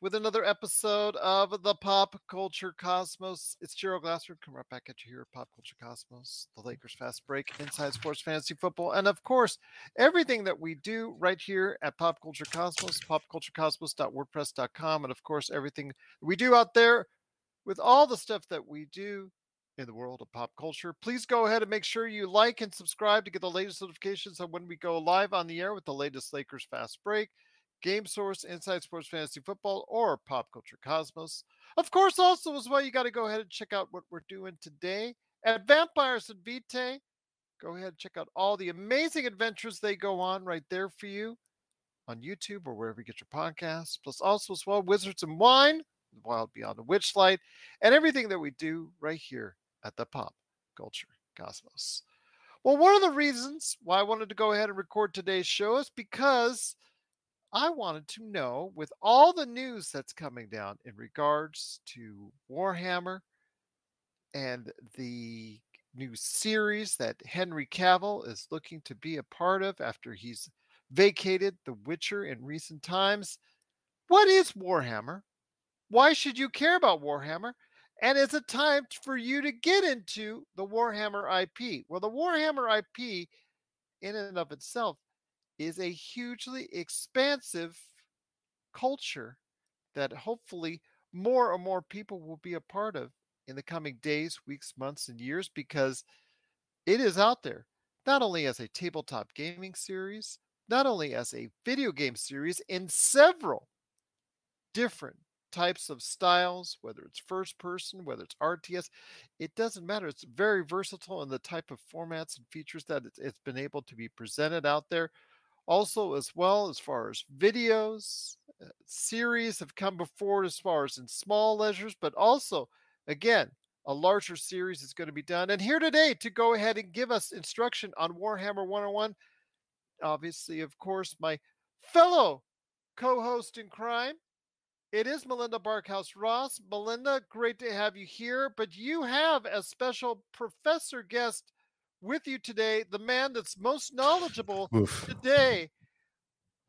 with another episode of the Pop Culture Cosmos. It's Gerald Glassford. Come right back at you here at Pop Culture Cosmos, the Lakers Fast Break, Inside Sports Fantasy Football, and of course, everything that we do right here at Pop Culture Cosmos, popculturecosmos.wordpress.com, and of course, everything we do out there with all the stuff that we do in the world of pop culture. Please go ahead and make sure you like and subscribe to get the latest notifications on when we go live on the air with the latest Lakers Fast Break. Game Source, Inside Sports Fantasy Football, or Pop Culture Cosmos. Of course, also as well, you got to go ahead and check out what we're doing today at Vampires and Vitae. Go ahead and check out all the amazing adventures they go on right there for you on YouTube or wherever you get your podcasts. Plus, also as well, Wizards and Wine, Wild Beyond the Witchlight, and everything that we do right here at the Pop Culture Cosmos. Well, one of the reasons why I wanted to go ahead and record today's show is because I wanted to know, with all the news that's coming down in regards to Warhammer and the new series that Henry Cavill is looking to be a part of after he's vacated The Witcher in recent times. What is Warhammer? Why should you care about Warhammer? And is it time for you to get into the Warhammer IP? Well, the Warhammer IP, in and of itself, is a hugely expansive culture that hopefully more and more people will be a part of in the coming days, weeks, months, and years because it is out there, not only as a tabletop gaming series, not only as a video game series in several different types of styles, whether it's first person, whether it's RTS, it doesn't matter. It's very versatile in the type of formats and features that it's, been able to be presented out there. Also, as well as far as videos, uh, series have come before as far as in small leisures, but also, again, a larger series is going to be done. And here today to go ahead and give us instruction on Warhammer 101, obviously, of course, my fellow co host in crime. It is Melinda Barkhouse Ross. Melinda, great to have you here, but you have a special professor guest with you today, the man that's most knowledgeable Oof. today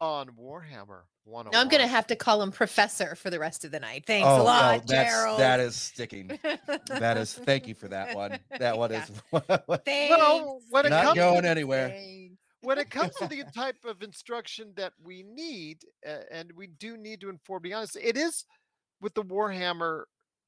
on Warhammer 101. Now I'm gonna have to call him Professor for the rest of the night. Thanks oh, a lot, no, that's, Gerald. that is sticking. That is. Thank you for that one. That one Yeah. is Thanks. Well, when it not comes going to, anywhere. Thanks. when it comes to the type of instruction that we need, uh, and we do need to inform, be honest, it is with the Warhammer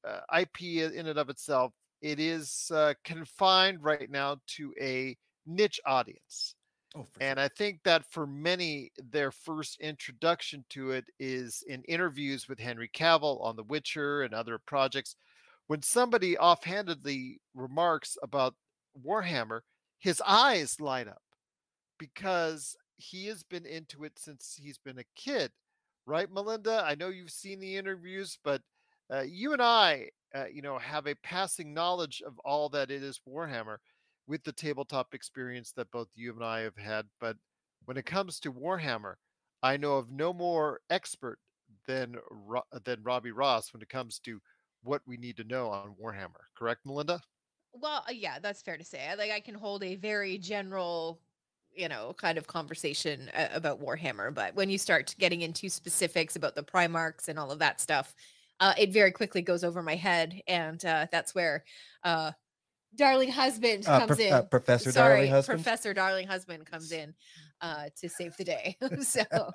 uh, IP in and of itself, it is uh, confined right now to a niche audience. Oh, And I think that for many, their first introduction to it is in interviews with Henry Cavill on The Witcher and other projects. When somebody offhandedly remarks about Warhammer, his eyes light up because he has been into it since he's been a kid. Right, Melinda? I know you've seen the interviews, but uh, you and I, uh, you know, have a passing knowledge of all that it is Warhammer with the tabletop experience that both you and I have had. But when it comes to Warhammer, I know of no more expert than than Robbie Ross when it comes to what we need to know on Warhammer. Correct, Melinda? Well, uh, yeah, that's fair to say. Like I can hold a very general, you know, kind of conversation uh, about Warhammer, but when you start getting into specifics about the Primarchs and all of that stuff, uh, it very quickly goes over my head, and uh, that's where uh, Darling Husband Uh, comes Prof- in. uh, Professor Sorry, Darling Husband. Professor Darling Husband comes in uh, to save the day. so.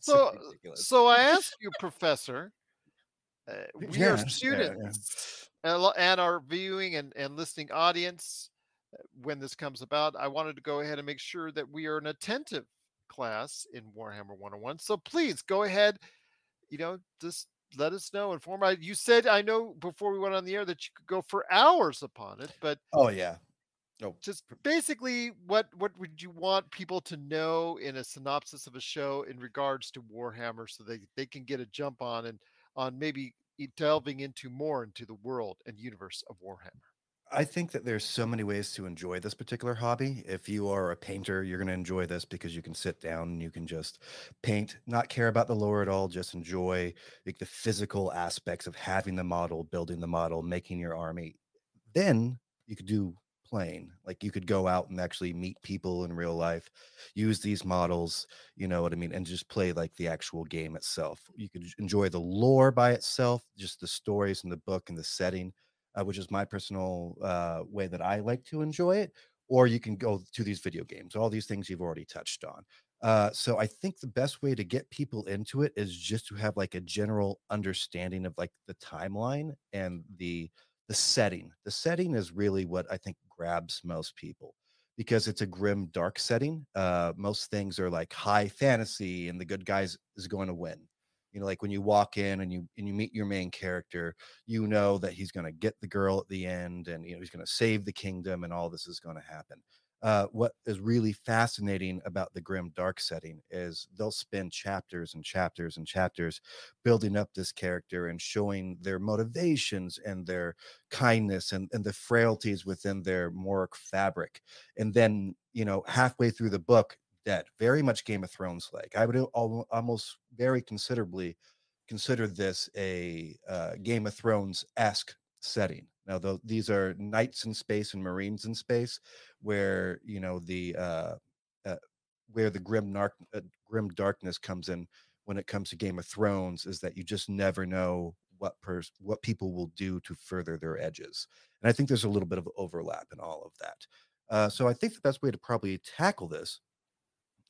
So, ridiculous. so I ask you, Professor. Uh, we Yeah, are yeah, yeah. students and our viewing and, and listening audience uh, when this comes about i wanted to go ahead and make sure that we are an attentive class in warhammer 101 so please go ahead you know just let us know inform I, you said i know before we went on the air that you could go for hours upon it but Oh yeah. No. just basically what what would you want people to know in a synopsis of a show in regards to warhammer so they, they can get a jump on and on maybe delving into more into the world and universe of Warhammer? I think that there's so many ways to enjoy this particular hobby. If you are a painter, you're going to enjoy this because you can sit down and you can just paint, not care about the lore at all, just enjoy like the physical aspects of having the model, building the model, making your army. Then you could do playing. Like you could go out and actually meet people in real life, use these models, you know what I mean, and just play like the actual game itself. You could enjoy the lore by itself, just the stories and the book and the setting uh, which is my personal uh, way that I like to enjoy it. Or you can go to these video games, all these things you've already touched on. Uh, so I think the best way to get people into it is just to have like a general understanding of like the timeline and the the setting. The setting is really what I think grabs most people because it's a grim, dark setting. Uh, most things are like high fantasy, and the good guys is going to win you know like when you walk in and you and you meet your main character you know that he's going to get the girl at the end and you know he's going to save the kingdom and all this is going to happen. Uh, what is really fascinating about the grim dark setting is they'll spend chapters and chapters and chapters building up this character and showing their motivations and their kindness and, and the frailties within their moric fabric. And then you know halfway through the book dead. Very much Game of Thrones like. I would almost very considerably consider this a uh, Game of Thrones esque setting. Now, though these are knights in space and marines in space, where you know the uh, uh, where the grim uh, grim darkness comes in when it comes to Game of Thrones is that you just never know what pers- what people will do to further their edges, and I think there's a little bit of overlap in all of that. Uh, so I think the best way to probably tackle this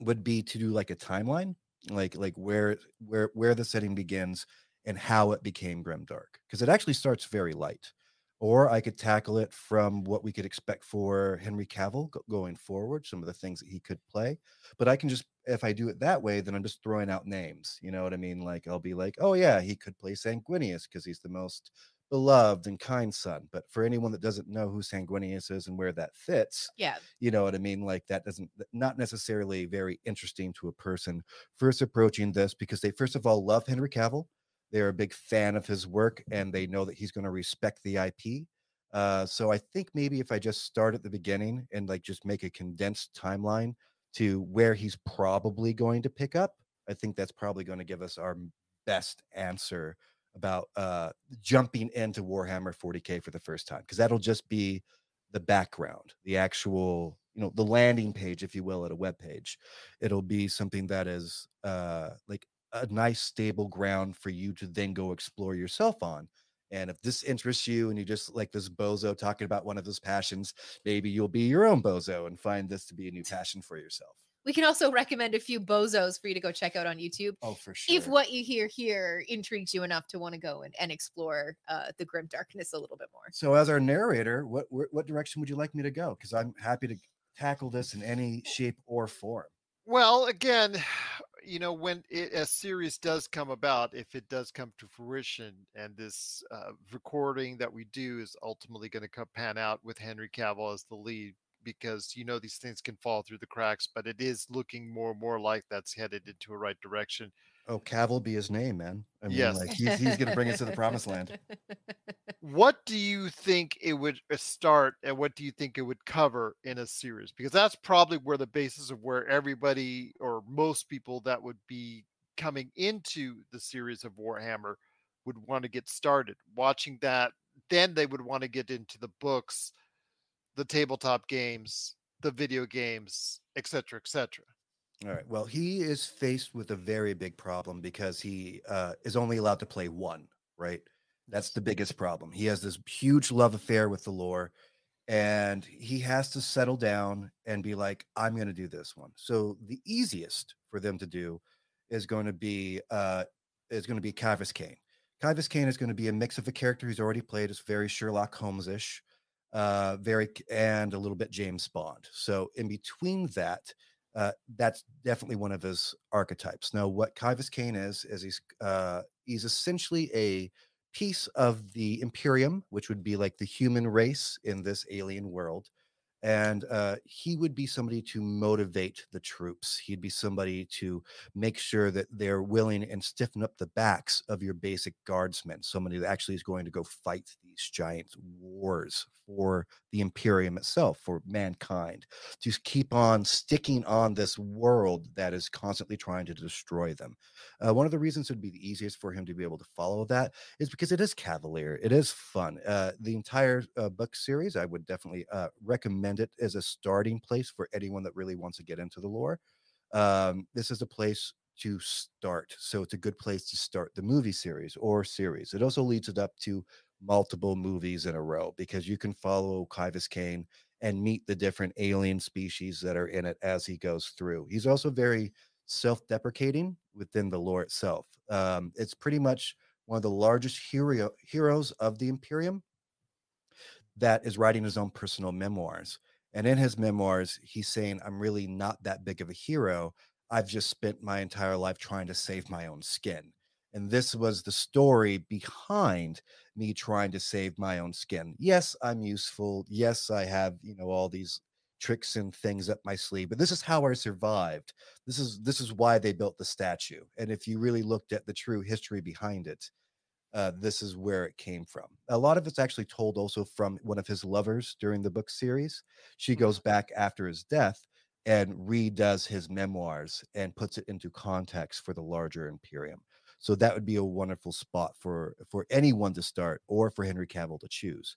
would be to do like a timeline, like like where where where the setting begins and how it became grimdark, because it actually starts very light. Or I could tackle it from what we could expect for Henry Cavill going forward, some of the things that he could play. But I can just, if I do it that way, then I'm just throwing out names. You know what I mean? Like I'll be like, oh yeah, he could play Sanguinius because he's the most beloved and kind son. But for anyone that doesn't know who Sanguinius is and where that fits, yeah, you know what I mean? Like that doesn't not necessarily very interesting to a person first approaching this because they first of all love Henry Cavill. They're a big fan of his work and they know that he's going to respect the IP. Uh, so I think maybe if I just start at the beginning and like just make a condensed timeline to where he's probably going to pick up, I think that's probably going to give us our best answer about uh, jumping into Warhammer 40k for the first time because that'll just be the background, the actual, you know, the landing page, if you will, at a web page. It'll be something that is uh, like a nice stable ground for you to then go explore yourself on. And if this interests you and you just like this bozo talking about one of his passions, maybe you'll be your own bozo and find this to be a new passion for yourself. We can also recommend a few bozos for you to go check out on YouTube. Oh, for sure. If what you hear here intrigues you enough to want to go and, and explore uh, the grim darkness a little bit more. So, as our narrator, what what direction would you like me to go? Because I'm happy to tackle this in any shape or form. Well, again, you know, when it, a series does come about, if it does come to fruition, and this uh, recording that we do is ultimately going to pan out with Henry Cavill as the lead, because you know these things can fall through the cracks, but it is looking more and more like that's headed into a right direction. Oh, Cavill be his name, man. I mean, yes. like he's he's gonna bring us to the promised land. What do you think it would uh, start, and what do you think it would cover in a series? Because that's probably where the basis of where everybody or most people that would be coming into the series of Warhammer would want to get started. Watching that, then they would want to get into the books the tabletop games, the video games, etc., etc. All right. Well, he is faced with a very big problem because he uh, is only allowed to play one. Right. That's the biggest problem. He has this huge love affair with the lore, and he has to settle down and be like, "I'm going to do this one." So the easiest for them to do is going to be uh, is going to be Ciaphas Cain. Ciaphas Cain is going to be a mix of a character he's already played. It's very Sherlock Holmes ish uh, very and a little bit James Bond. So in between that, uh, that's definitely one of his archetypes. Now, what Ciaphas Cain is is he's uh, he's essentially a piece of the Imperium, which would be like the human race in this alien world. And uh, he would be somebody to motivate the troops. He'd be somebody to make sure that they're willing and stiffen up the backs of your basic guardsmen. Somebody that actually is going to go fight these giant wars for the Imperium itself, for mankind, to keep on sticking on this world that is constantly trying to destroy them. Uh, one of the reasons it would be the easiest for him to be able to follow that is because it is cavalier, it is fun. Uh, the entire uh, book series, I would definitely uh, recommend it as a starting place for anyone that really wants to get into the lore. Um, this is a place to start. So it's a good place to start the movie series or series. It also leads it up to multiple movies in a row because you can follow Ciaphas Cain and meet the different alien species that are in it as he goes through. He's also very self-deprecating within the lore itself. Um, it's pretty much one of the largest hero heroes of the Imperium that is writing his own personal memoirs. And in his memoirs, he's saying, I'm really not that big of a hero. I've just spent my entire life trying to save my own skin. And this was the story behind me trying to save my own skin. Yes, I'm useful. Yes, I have, you know, all these tricks and things up my sleeve, but this is how I survived. This is this is why they built the statue. And if you really looked at the true history behind it, uh, this is where it came from. A lot of it's actually told also from one of his lovers during the book series. She goes mm-hmm. back after his death and redoes his memoirs and puts it into context for the larger Imperium. So that would be a wonderful spot for for anyone to start or for Henry Cavill to choose.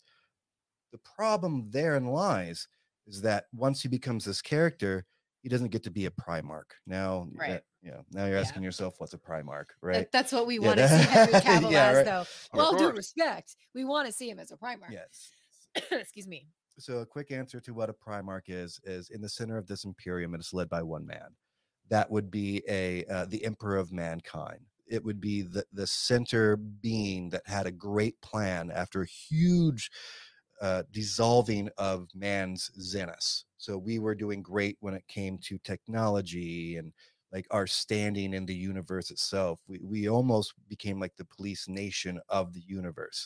The problem therein lies is that once he becomes this character, he doesn't get to be a Primarch. Now, right. That, yeah, now you're asking yeah. yourself, what's a Primarch, right? That, that's what we yeah, want to see Henry Cavill yeah, as, right. though. Well, due respect, we want to see him as a Primarch. Yes. Excuse me. So, a quick answer to what a Primarch is is in the center of this Imperium, and it's led by one man. That would be a uh, the Emperor of Mankind it would be the, the center being that had a great plan after a huge uh, dissolving of man's zenith. So we were doing great when it came to technology and like our standing in the universe itself. We, we almost became like the police nation of the universe.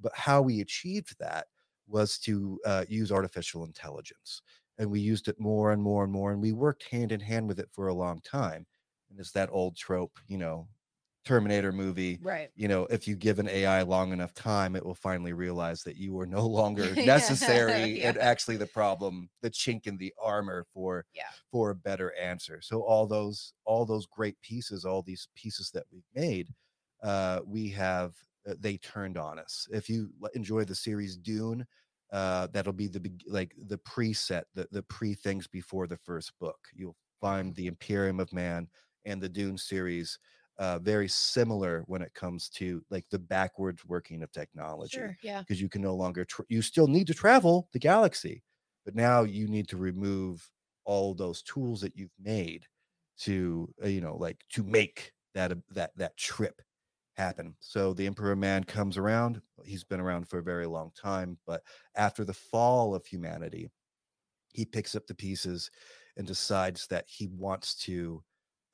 But how we achieved that was to uh, use artificial intelligence. And we used it more and more and more. And we worked hand in hand with it for a long time. And it's that old trope, you know, Terminator movie. Right. You know, if you give an AI long enough time, it will finally realize that you are no longer necessary yeah. and actually the problem, the chink in the armor for yeah. for a better answer. So all those all those great pieces, all these pieces that we've made, uh, we have uh, they turned on us. If you enjoy the series Dune, uh, that'll be the like the preset, the the pre things before the first book. You'll find the Imperium of Man and the Dune series uh, very similar when it comes to like the backwards working of technology. Sure, yeah. Because you can no longer, tra- you still need to travel the galaxy, but now you need to remove all those tools that you've made to, uh, you know, like to make that, uh, that, that trip happen. So the Emperor Man comes around. He's been around for a very long time, but after the fall of humanity, he picks up the pieces and decides that he wants to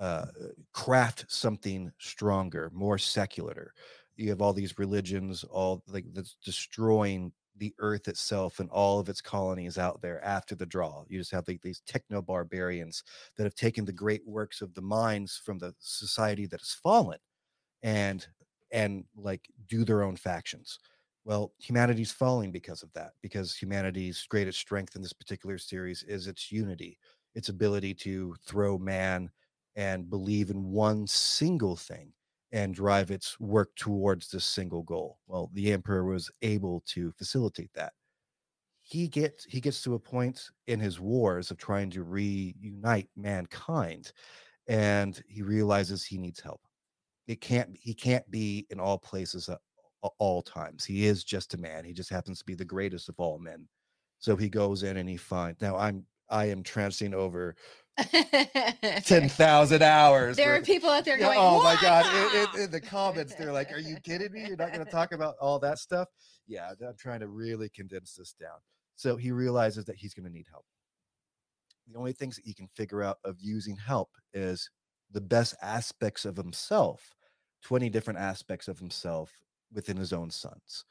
uh, craft something stronger, more secular. You have all these religions, all like that's destroying the earth itself and all of its colonies out there after the draw. You just have like these techno barbarians that have taken the great works of the minds from the society that has fallen and and like do their own factions. Well, humanity's falling because of that, because humanity's greatest strength in this particular series is its unity, its ability to throw man and believe in one single thing and drive its work towards this single goal. Well, the emperor was able to facilitate that. He gets he gets to a point in his wars of trying to reunite mankind and he realizes he needs help. It can't he can't be in all places at all times. He is just a man. He just happens to be the greatest of all men. So he goes in and he finds now I'm I am transing over 10,000 hours. There are people out there going, Oh my God. In, the comments, they're like, Are you kidding me? You're not going to talk about all that stuff? Yeah, I'm trying to really condense this down. So he realizes that he's going to need help. The only things that he can figure out of using help is the best aspects of himself, 20 different aspects of himself within his own sons.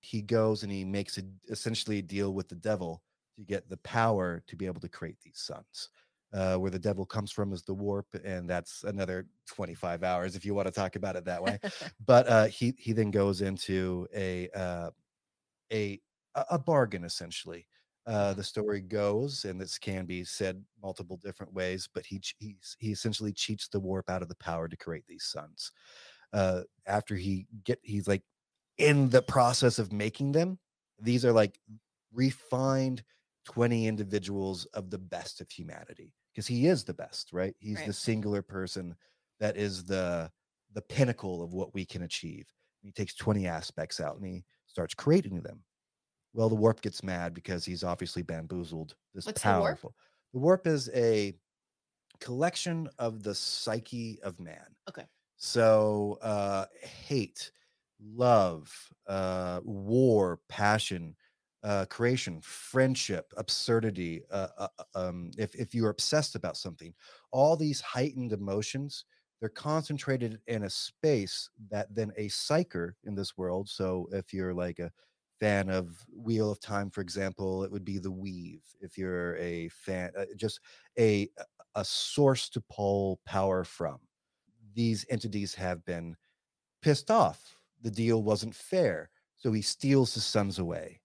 He goes and he makes a, essentially a deal with the devil to get the power to be able to create these suns. Uh, where the devil comes from is the warp, and that's another 25 hours if you want to talk about it that way. but uh, he he then goes into a uh, a a bargain essentially. Uh, the story goes, and this can be said multiple different ways, but he he's, he essentially cheats the warp out of the power to create these suns. Uh, after he get he's like in the process of making them. These are like refined 20 individuals of the best of humanity because he is the best, right? He's Right. the singular person that is the the pinnacle of what we can achieve. He takes 20 aspects out and he starts creating them. Well, the warp gets mad because he's obviously bamboozled this What's the warp? powerful. The warp is a collection of the psyche of man. Okay. So uh hate, love, uh war, passion, uh creation, friendship, absurdity, uh, uh uh, um if if you're obsessed about something, all these heightened emotions they're concentrated in a space that then a psyker in this world. So if you're like a fan of Wheel of Time, for example, it would be the Weave. If you're a fan, uh, just a a source to pull power from. These entities have been pissed off. The deal wasn't fair, so he steals his sons away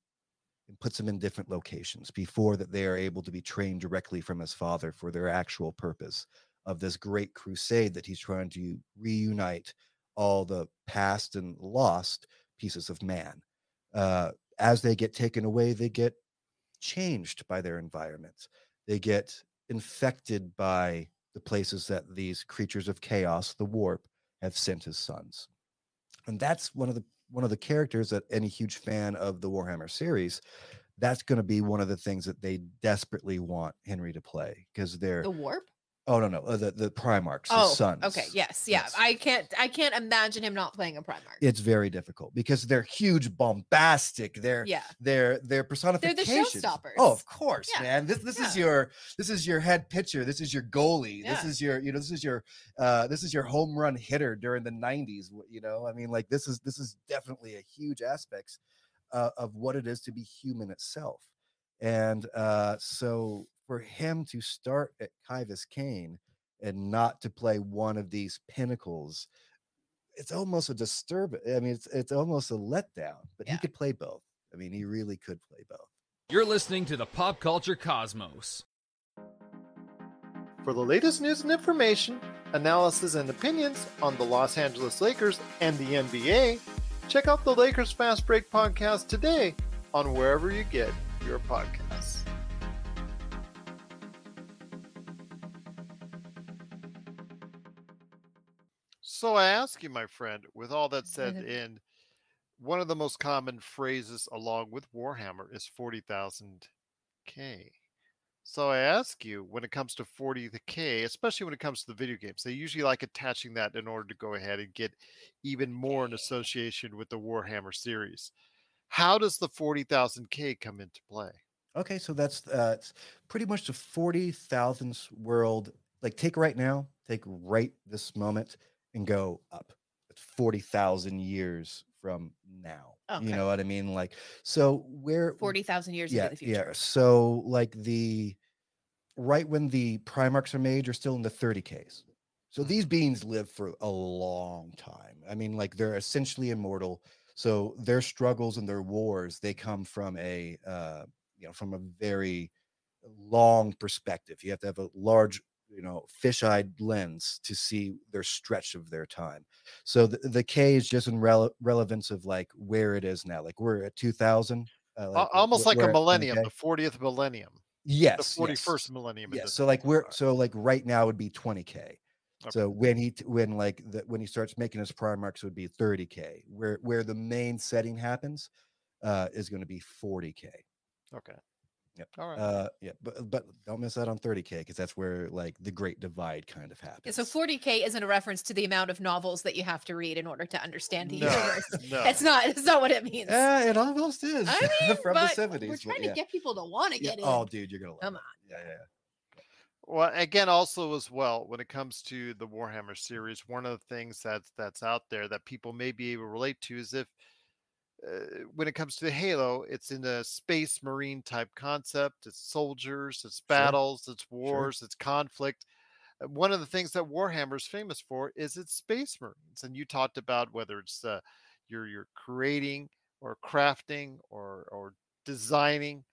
and puts them in different locations before that they are able to be trained directly from his father for their actual purpose of this great crusade that he's trying to reunite all the past and lost pieces of man. Uh, as they get taken away, they get changed by their environments. They get infected by the places that these creatures of chaos, the warp, have sent as sons. And that's one of the one of the characters that any huge fan of the Warhammer series, that's going to be one of the things that they desperately want Henry to play because they're The warp. Oh no no uh, the the Primarchs, his Oh, sons. okay. Yes. Yeah. Yes. I can't. I can't imagine him not playing a Primarch. It's very difficult because they're huge, bombastic. They're yeah. they're they're personifications. showstoppers. Oh, of course, Yeah, man. This this is your this is your head pitcher. This is your goalie. This is your you know this is your uh this is your home run hitter during the 90s, you know? I mean like this is this is definitely a huge aspects uh, of what it is to be human itself. And uh so for him to start at Ciaphas Cain and not to play one of these pinnacles it's almost a disturbance. I mean, it's it's almost a letdown. But he could play both. I mean, he really could play both. You're listening to the Pop Culture Cosmos. For the latest news and information, analysis and opinions on the Los Angeles Lakers and the NBA, check out the Lakers Fast Break podcast today on wherever you get your podcasts. So I ask you, my friend, with all that said, in one of the most common phrases along with Warhammer is 40,000K. So I ask you, when it comes to 40K, especially when it comes to the video games, they usually like attaching that in order to go ahead and get even more in association with the Warhammer series. How does the 40,000K come into play? Okay, so that's uh it's pretty much the 40,000th world. Like take right now, take right this moment and go up. It's 40,000 years from now. Okay. You know what I mean? Like so where Forty thousand years yeah, into the future. Yeah. So like the right when the Primarchs are made, you're still in the 30Ks. So these beings live for a long time. I mean, like they're essentially immortal. So their struggles and their wars, they come from a uh, you know, from a very long perspective. You have to have a large, you know, fish-eyed lens to see their stretch of their time. So the, the K is just in rele- relevance of like where it is now. Like we're at 2000. Uh, like, Almost like a millennium, 20K. the 40th millennium, Yes. the yes. 41st millennium. in Yes. So like we're so like right now would be 20k. Okay. So when he when like the, when he starts making his Primarchs would be 30k. Where where the main setting happens uh is going to be 40k. Okay. Yep. All right. Uh yeah, but but don't miss out on 30k because that's where like the great divide kind of happens. Yeah, so 40k isn't a reference to the amount of novels that you have to read in order to understand the no, universe. no. It's not. It's not what it means. Yeah, it almost is I mean, from but the 70s. we're but trying yeah. to get people to want to Yeah, get in. Oh, dude, you're gonna love Come it. Yeah, yeah, yeah. Well, again, also as well, when it comes to the Warhammer series, one of the things that's that's out there that people may be able to relate to is if uh, when it comes to Halo, it's in a space marine type concept. It's soldiers, it's battles, it's wars, it's conflict. Uh, One of the things that Warhammer is famous for is its space marines, and you talked about whether it's uh, you're you're creating or crafting or or designing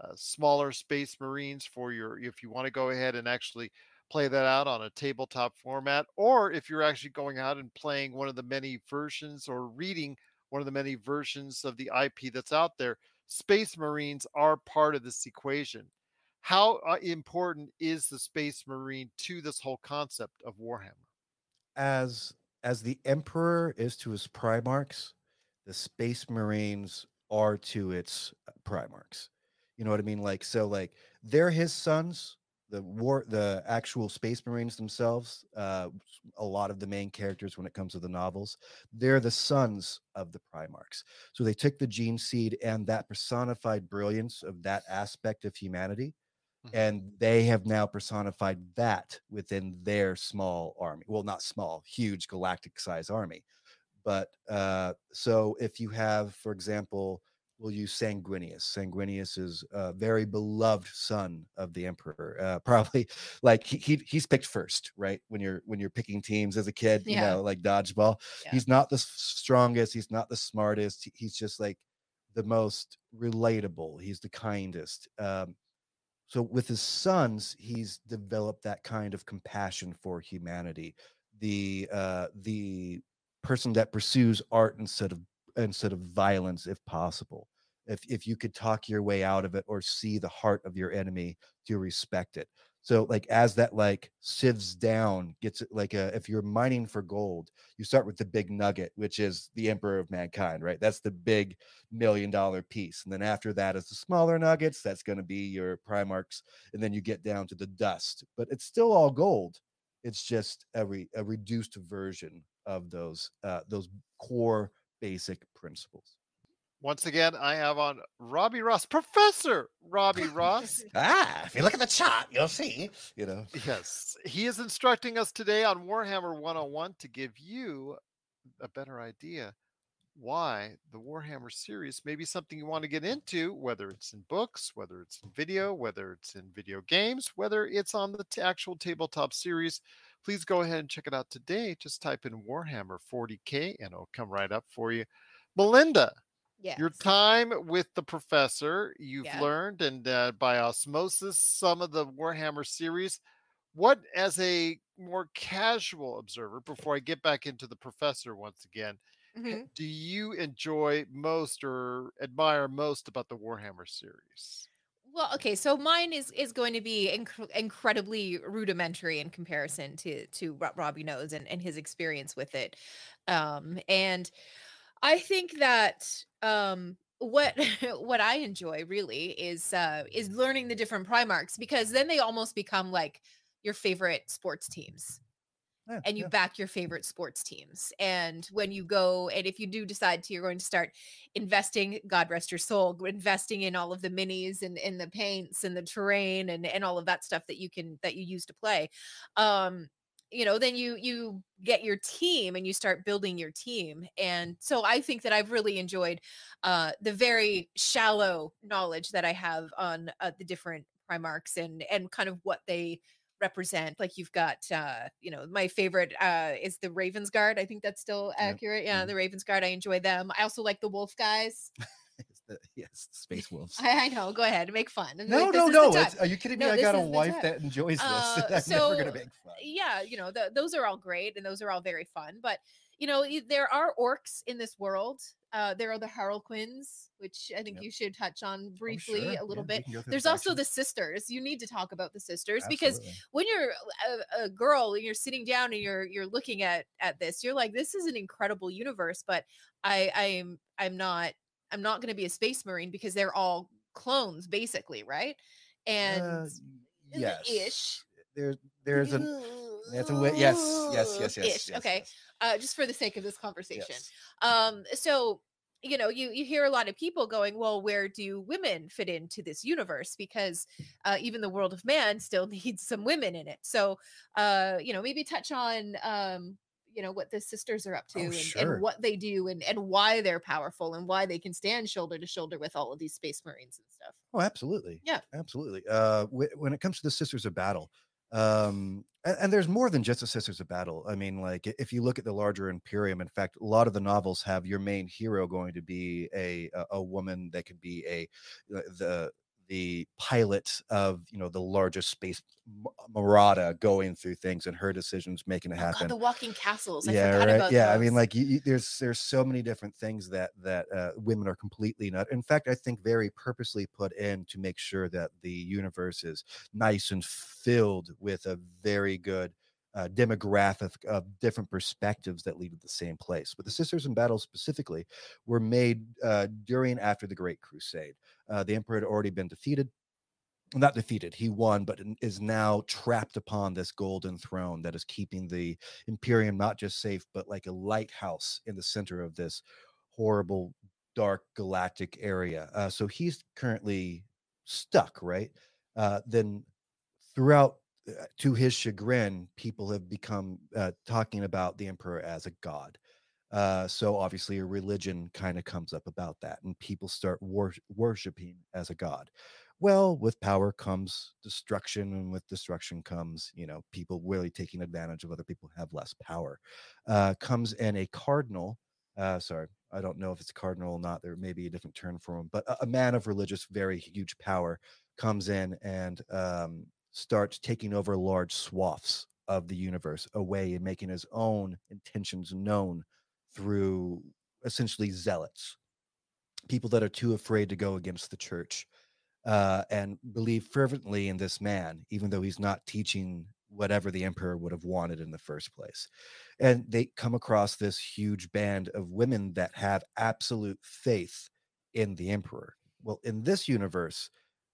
uh, smaller space marines for your if you want to go ahead and actually play that out on a tabletop format or if you're actually going out and playing one of the many versions or reading one of the many versions of the IP that's out there space marines are part of this equation. How uh, important is the space marine to this whole concept of warhammer? As as the emperor is to his primarchs the space marines are to its uh, primarchs. You know what i mean? Like so like they're his sons the war the actual space marines themselves uh a lot of the main characters when it comes to the novels they're the sons of the primarchs. So they took the gene seed and that personified brilliance of that aspect of humanity Mhm. and they have now personified that within their small army. Well not small huge galactic size army. But uh so if you have for example we'll use sanguinius. Sanguinius is a very beloved son of the emperor uh probably like he, he he's picked first right when you're when you're picking teams as a kid you know like dodgeball. Yeah. he's not the strongest he's not the smartest he's just like the most relatable he's the kindest um so with his sons he's developed that kind of compassion for humanity the uh the person that pursues art instead of instead of violence if possible. If if you could talk your way out of it or see the heart of your enemy to respect it? So like as that like sieves down gets like a if you're mining for gold you start with the big nugget which is the emperor of mankind right? That's the big million dollar piece and then after that is the smaller nuggets that's going to be your primarchs and then you get down to the dust. But it's still all gold it's just a, re, a reduced version of those uh, those core basic principles once again i have on robbie ross professor robbie ross ah if you look at the chart you'll see you know Yes, he is instructing us today on Warhammer 101 to give you a better idea why the Warhammer series may be something you want to get into, whether it's in books, whether it's in video, whether it's in video games, whether it's on the t- actual tabletop series. Please go ahead and check it out today. Just type in Warhammer 40K and it'll come right up for you. Melinda, Yes. your time with the professor, you've Yeah. learned, and uh, by osmosis, some of the Warhammer series. What, as a more casual observer, before I get back into the professor once again, Mhm. do you enjoy most or admire most about the Warhammer series? Well, okay, so mine is is going to be inc- incredibly rudimentary in comparison to to what Robbie knows and, and his experience with it. Um, and I think that um, what what I enjoy really is uh, is learning the different Primarchs because then they almost become like your favorite sports teams Yeah, and you yeah. back your favorite sports teams. And when you go, and if you do decide to, you're going to start investing, God rest your soul, investing in all of the minis and, and the paints and the terrain and, and all of that stuff that you can, that you use to play. Um, you know, then you, you get your team and you start building your team. And so I think that I've really enjoyed uh, the very shallow knowledge that I have on uh, the different Primarchs and, and kind of what they, represent like you've got uh you know my favorite uh is the ravens guard i think that's still accurate yeah Mhm. the ravens guard i enjoy them i also like the wolf guys. The- yes space wolves. I, I know go ahead make fun And, no like, no no the it's, time. are you kidding me? No, i got a wife that enjoys this Uh, i'm never gonna make fun. yeah you know the, those are all great and those are all very fun but you know there are orcs in this world uh there are the harlequins which i think Yep. you should touch on Oh, briefly sure, a little yeah, bit. there's also the sisters. You need to talk about the sisters because when you're a, a girl and you're sitting down and you're you're looking at at this you're like this is an incredible universe but i i'm i'm not i'm not going to be a space marine because they're all clones basically right? And Uh, yes. ish there there's an that's a way yes yes yes yes, yes, okay yes, uh just for the sake of this conversation yes. um so you know you you hear a lot of people going well where do women fit into this universe because uh, even the world of man still needs some women in it so uh you know maybe touch on um you know what the sisters are up to Oh, and, sure. and what they do and and why they're powerful and why they can stand shoulder to shoulder with all of these space marines and stuff. Oh, absolutely. Yeah. absolutely. Uh, wh- when it comes to the Sisters of Battle, um, and, and there's more than just the Sisters of Battle. I mean, like if you look at the larger Imperium, in fact, a lot of the novels have your main hero going to be a a, a woman that could be a uh, the the pilot of you know the largest space marauder going through things and her decisions making it Oh happen God, the walking castles. I yeah right about yeah i mean like you, you- there's there's so many different things that that uh, women are completely not in fact i think very purposely put in to make sure that the universe is nice and filled with a very good uh, demographic of different perspectives that lead to the same place but the sisters in battle specifically were made uh, during after the great crusade. Uh, the emperor had already been defeated not defeated he won but is now trapped upon this golden throne that is keeping the imperium not just safe but like a lighthouse in the center of this horrible dark galactic area. Uh, so he's currently stuck right? Uh, then throughout to his chagrin people have become uh, talking about the emperor as a god. Uh, so obviously a religion kind of comes up about that and people start wor- worshiping as a god. Well with power comes destruction and with destruction comes you know people really taking advantage of other people who have less power. Uh, comes in a cardinal uh, sorry i don't know if it's cardinal or not there may be a different term for him but a, a man of religious very huge power comes in and um, starts taking over large swaths of the universe away and making his own intentions known through essentially zealots people that are too afraid to go against the church uh, and believe fervently in this man, even though he's not teaching whatever the emperor would have wanted in the first place. And they come across this huge band of women that have absolute faith in the emperor. Well, in this universe,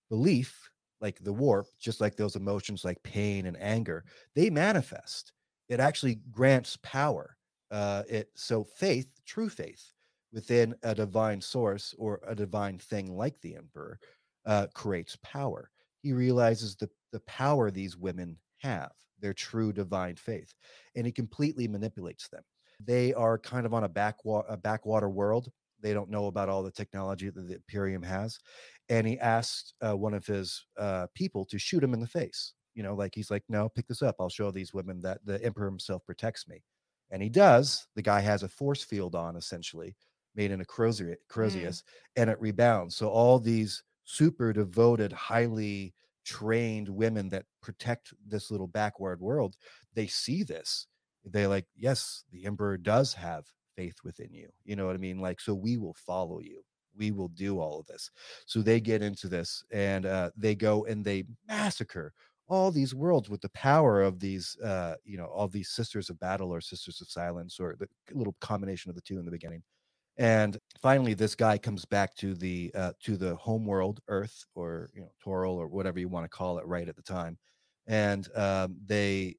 belief, like the warp, just like those emotions like pain and anger, they manifest. It actually grants power. Uh, it so faith, true faith, within a divine source or a divine thing like the emperor uh, creates power. He realizes the, the power these women have, their true divine faith, and he completely manipulates them. They are kind of on a, backwa- a backwater world. They don't know about all the technology that the Imperium has. And he asked uh, one of his uh, people to shoot him in the face. You know, like he's like, no, pick this up. I'll show these women that the Emperor himself protects me. And he does. The guy has a force field on, essentially, made in a Crozier, Crozius, and it rebounds. So all these super devoted, highly trained women that protect this little backward world, they see this. They like, yes, the emperor does have faith within you. You know what I mean? Like, so we will follow you. We will do all of this. So they get into this and uh, they go and they massacre all these worlds with the power of these, uh, you know, all these sisters of battle or sisters of silence or the little combination of the two in the beginning. And finally this guy comes back to the uh, to the home world earth or you know Terra or whatever you want to call it right at the time. And um, they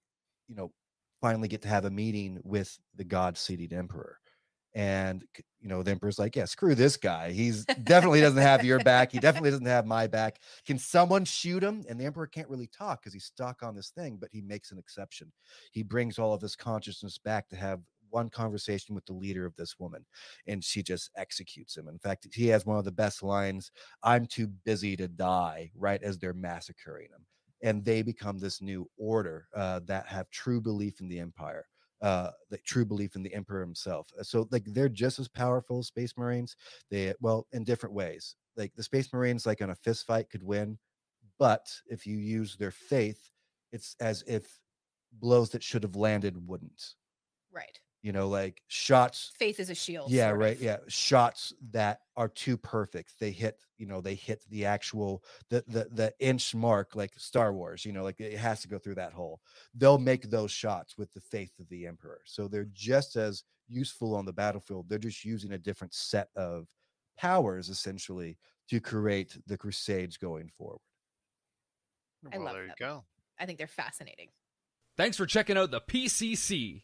you know finally get to have a meeting with the god seated emperor and you know the emperor's like yeah screw this guy. He's definitely doesn't have your back. He definitely doesn't have my back. Can someone shoot him? And the emperor can't really talk because he's stuck on this thing but he makes an exception. He brings all of this consciousness back to have one conversation with the leader of this woman and she just executes him. In fact he has one of the best lines i'm too busy to die right as they're massacring him. And they become this new order uh, that have true belief in the empire uh the true belief in the emperor himself Uh, so like they're just as powerful as space marines. They well in different ways. Like the space marines like in a fist fight could win but if you use their faith it's as if blows that should have landed wouldn't. Right. You know like shots Faith is a shield. yeah right of. yeah shots that are too perfect they hit you know they hit the actual the the the inch mark like star wars you know like it has to go through that hole they'll make those shots with the faith of the emperor so they're mm. just as useful on the battlefield they're just using a different set of powers essentially to create the crusades going forward I well, love there you them. go. I think they're fascinating. Thanks for checking out the PCC.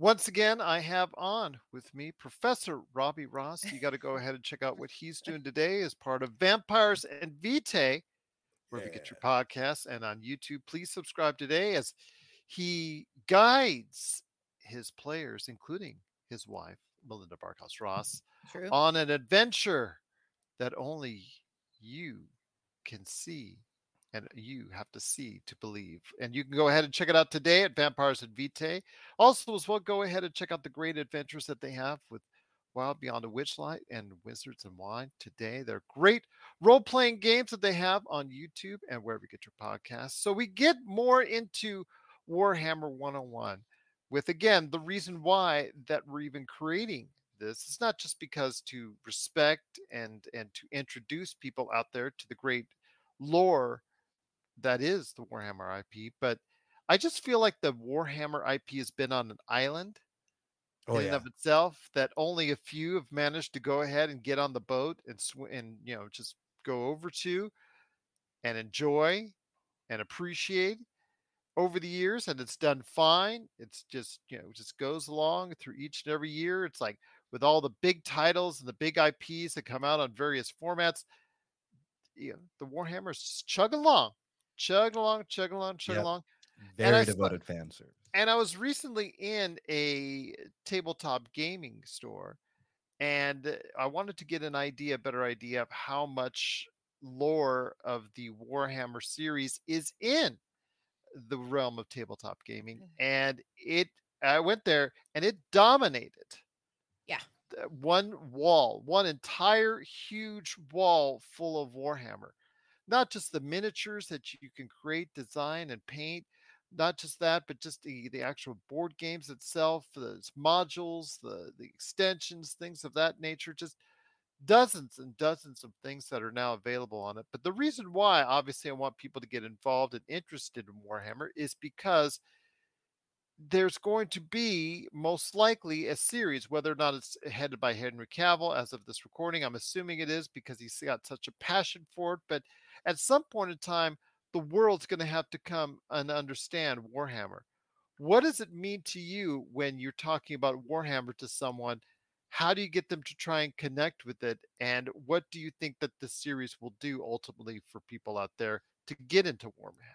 Once again, I have on with me Professor Robbie Ross. You got to go ahead and check out what he's doing today as part of Vampires and Vitae, where we get your podcasts and on YouTube. Please subscribe today as he guides his players, including his wife, Melinda Barkhouse Ross, True. on an adventure that only you can see and you have to see to believe. And you can go ahead and check it out today at Vampires and Vitae. Also, as well, go ahead and check out the great adventures that they have with Wild Beyond a Witchlight and Wizards and Wine today. They're great role playing games that they have on YouTube and wherever you get your podcasts. So we get more into Warhammer 101 with again the reason why that we're even creating this it's not just because to respect and and to introduce people out there to the great lore that is the warhammer ip but i just feel like the warhammer ip has been on an island Oh in and yeah. of itself that only a few have managed to go ahead and get on the boat and sw- and you know just go over to and enjoy and appreciate over the years and it's done fine. It's just you know just goes along through each and every year. It's like with all the big titles and the big ips that come out on various formats you know the warhammers just chug along chug along chug along chug Yep. along Very I saw- devoted fan service. and I was recently in a tabletop gaming store and I wanted to get an idea, a better idea of how much lore of the Warhammer series is in the realm of tabletop gaming. Mhm. And it, I went there and it dominated. Yeah. One wall, one entire huge wall full of Warhammer. Not just the miniatures that you can create, design, and paint, not just that, but just the, the actual board games itself, the modules, the the extensions, things of that nature, just dozens and dozens of things that are now available on it. But the reason why, obviously, I want people to get involved and interested in Warhammer is because there's going to be most likely a series, whether or not it's headed by Henry Cavill as of this recording. I'm assuming it is because he's got such a passion for it. But at some point in time, the world's going to have to come and understand Warhammer. What does it mean to you when you're talking about Warhammer to someone? How do you get them to try and connect with it? And what do you think that this series will do ultimately for people out there to get into Warhammer?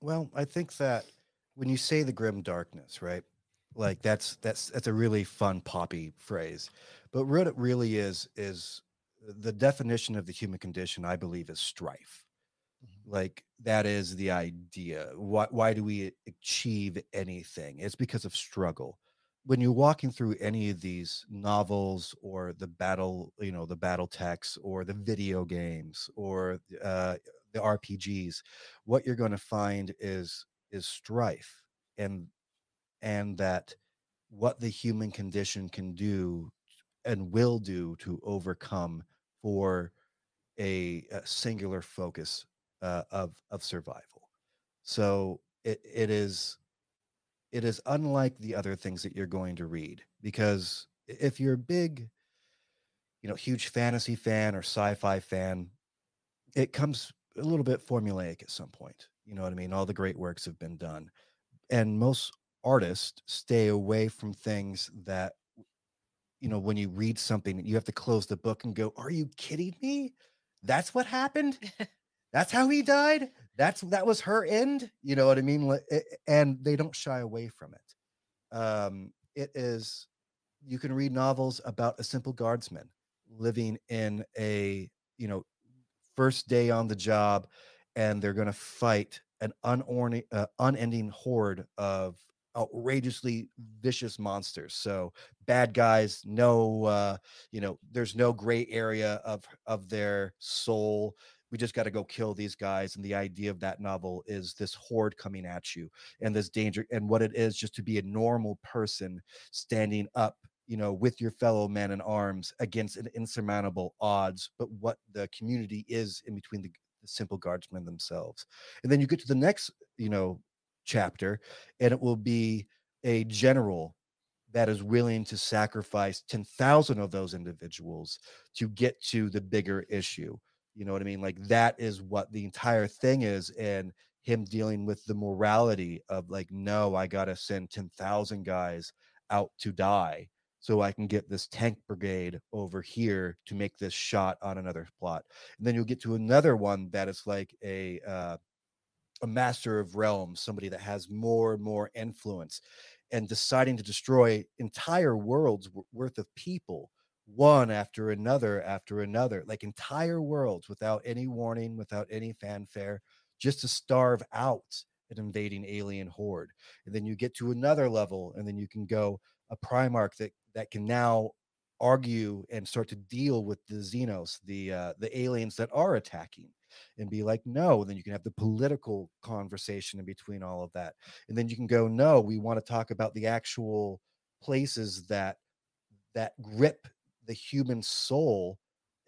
Well, I think that when you say the grim darkness, right? Like that's that's that's a really fun poppy phrase. But what it really is is the definition of the human condition, I believe, is strife. Like that is the idea. Why why do we achieve anything? It's because of struggle. When you're walking through any of these novels or the battle, you know, the battle texts or the video games or uh, the RPGs, what you're going to find is is strife and and that what the human condition can do and will do to overcome for a, a singular focus uh, of of survival. So it, it is it is unlike the other things that you're going to read because if you're a big you know huge fantasy fan or sci-fi fan it comes a little bit formulaic at some point you know what i mean? All the great works have been done. And most artists stay away from things that you know when you read something you have to close the book and go are you kidding me? That's what happened? That's how he died? That's that was her end? You know what i mean? And they don't shy away from it. Um it is you can read novels about a simple guardsman living in a you know first day on the job and they're going to fight an unorni- uh, unending horde of outrageously vicious monsters so bad guys no uh you know there's no gray area of of their soul we just got to go kill these guys and the idea of that novel is this horde coming at you and this danger and what it is just to be a normal person standing up you know, with your fellow man in arms against an insurmountable odds, but what the community is in between the, the simple guardsmen themselves. And then you get to the next, you know, chapter, and it will be a general that is willing to sacrifice 10,000 of those individuals to get to the bigger issue. You know what I mean? Like that is what the entire thing is. And him dealing with the morality of like, no, I got to send 10,000 guys out to die so I can get this tank brigade over here to make this shot on another plot. And then you'll get to another one that is like a, uh, a master of realms, somebody that has more and more influence and deciding to destroy entire worlds worth of people one after another after another like entire worlds without any warning without any fanfare just to starve out an invading alien horde. And then you get to another level and then you can go a primarch that that can now argue and start to deal with the xenos the uh, the aliens that are attacking and be like no then you can have the political conversation in between all of that and then you can go no we want to talk about the actual places that that grip the human soul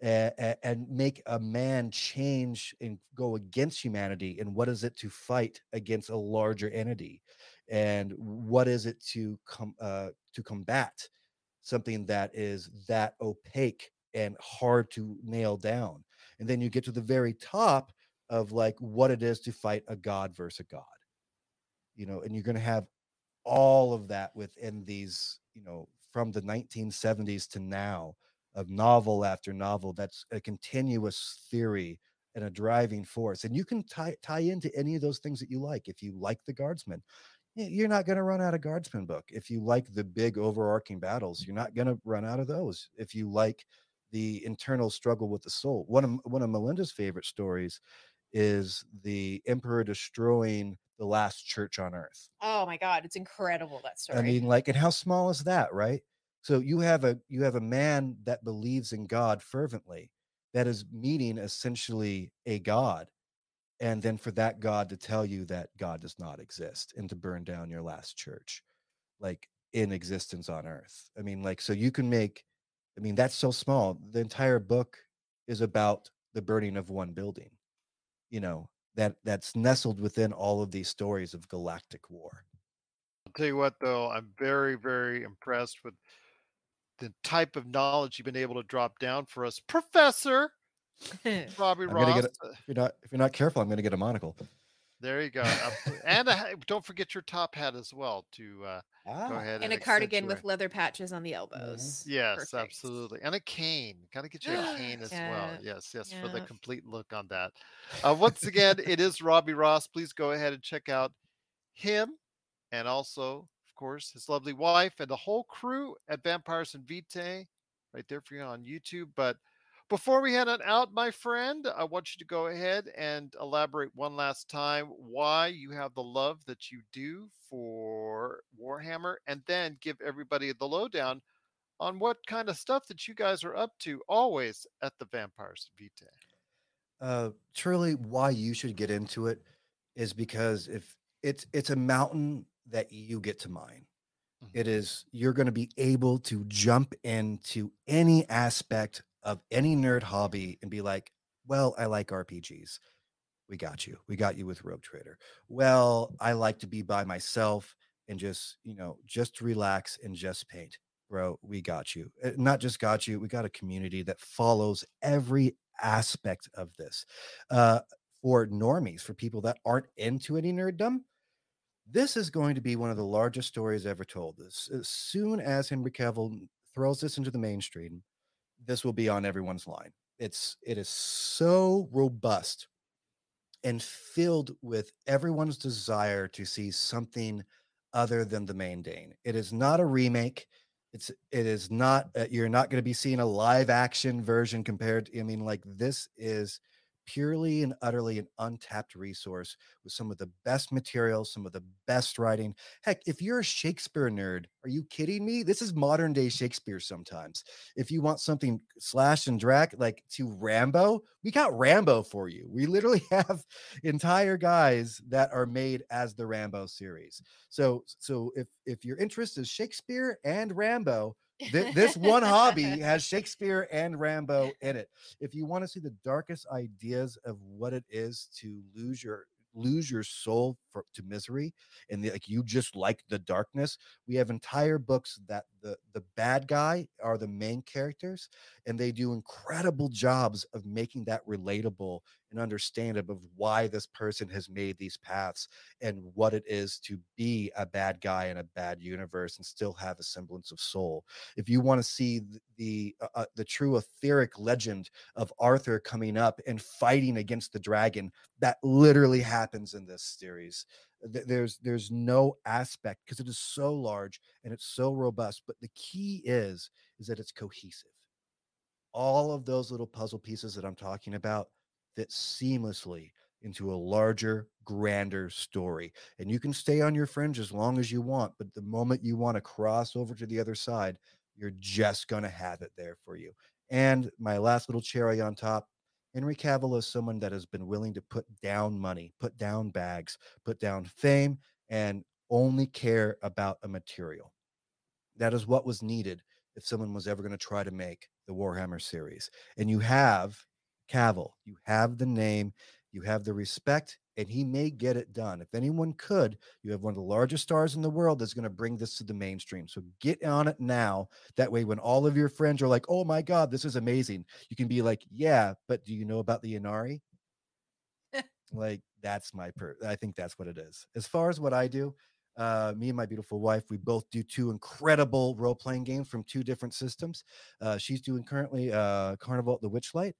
and, and make a man change and go against humanity and what is it to fight against a larger entity? And what is it to come uh, to combat something that is that opaque and hard to nail down and then you get to the very top of like what it is to fight a god versus a god. You know and you're going to have all of that within these you know from the 1970s to now of novel after novel that's a continuous theory and a driving force and you can tie tie into any of those things that you like. If you like the guardsmen you're not going to run out of guardsman book. If you like the big overarching battles you're not going to run out of those. If you like the internal struggle with the soul. One of one of Melinda's favorite stories is the emperor destroying the last church on earth. Oh my god, it's incredible that story. I mean, like, and how small is that, right? So you have a you have a man that believes in God fervently, that is meeting essentially a God, and then for that God to tell you that God does not exist and to burn down your last church, like in existence on earth. I mean, like, so you can make I mean, that's so small. The entire book is about the burning of one building. You know, that that's nestled within all of these stories of galactic war. I'll tell you what though, I'm very, very impressed with the type of knowledge you've been able to drop down for us. Professor Robbie Ross. A, uh if you're not if you're not careful, I'm gonna get a monocle. There you go. and a, don't forget your top hat as well to uh, ah. go ahead and and a cardigan with leather patches on the elbows. Yes, Perfect. absolutely. And a cane. Got to get you a cane as well. Yeah, Yes, yes, for the complete look on that. Uh, once again, it is Robbie Ross. Please go ahead and check out him and also, of course, his lovely wife and the whole crew at Vampires and Vitae right there for you on YouTube. But before we head on out, my friend, I want you to go ahead and elaborate one last time why you have the love that you do for Warhammer and then give everybody the lowdown on what kind of stuff that you guys are up to always at the Vampires Vitae. uh, truly why you should get into it is because if it's it's a mountain that you get to mine Mhm. it is you're going to be able to jump into any aspect of any nerd hobby and be like well i like rpgs we got you. We got you with rogue trader. Well i like to be by myself and just you know just relax and just paint. Bro we got you. Uh, not just got you we got a community that follows every aspect of this. Uh for normies for people that aren't into any nerddom this is going to be one of the largest stories ever told. As, as soon as henry cavill throws this into the mainstream this will be on everyone's line it's it is so robust and filled with everyone's desire to see something other than the main Dane. It is not a remake. It's it is not uh, you're not going to be seeing a live action version compared to, I mean like this is purely and utterly an untapped resource with some of the best material, some of the best writing. Heck, if you're a Shakespeare nerd, are you kidding me? This is modern day Shakespeare sometimes. If you want something slash and drag like to Rambo, we got Rambo for you. We literally have entire guys that are made as the Rambo series. So so if if your interest is Shakespeare and Rambo, Th- this one hobby has Shakespeare and Rambo in it. If you want to see the darkest ideas of what it is to lose your lose your soul for, to misery and the, like you just like the darkness. We have entire books that the the bad guy are the main characters and they do incredible jobs of making that relatable and understandable of why this person has made these paths and what it is to be a bad guy in a bad universe and still have a semblance of soul. If you want to see the the, uh, uh, the true etheric legend of Arthur coming up and fighting against the dragon that literally happens in this series Th- there's there's no aspect because it is so large and it's so robust but the key is is that it's cohesive. All of those little puzzle pieces that i'm talking about fit seamlessly into a larger grander story and you can stay on your fringe as long as you want but the moment you want to cross over to the other side you're just going to have it there for you. And my last little cherry on top Henry Cavill is someone that has been willing to put down money, put down bags, put down fame, and only care about a material. That is what was needed if someone was ever going to try to make the Warhammer series. And you have Cavill, you have the name, you have the respect, and he may get it done. If anyone could, you have one of the largest stars in the world that's going to bring this to the mainstream. So get on it now. That way, when all of your friends are like, oh my God, this is amazing, you can be like, yeah, but do you know about the Inari? like, that's my per. I think that's what it is. As far as what I do, uh, me and my beautiful wife, we both do two incredible role playing games from two different systems. Uh, she's doing currently uh, Carnival at the Witchlight.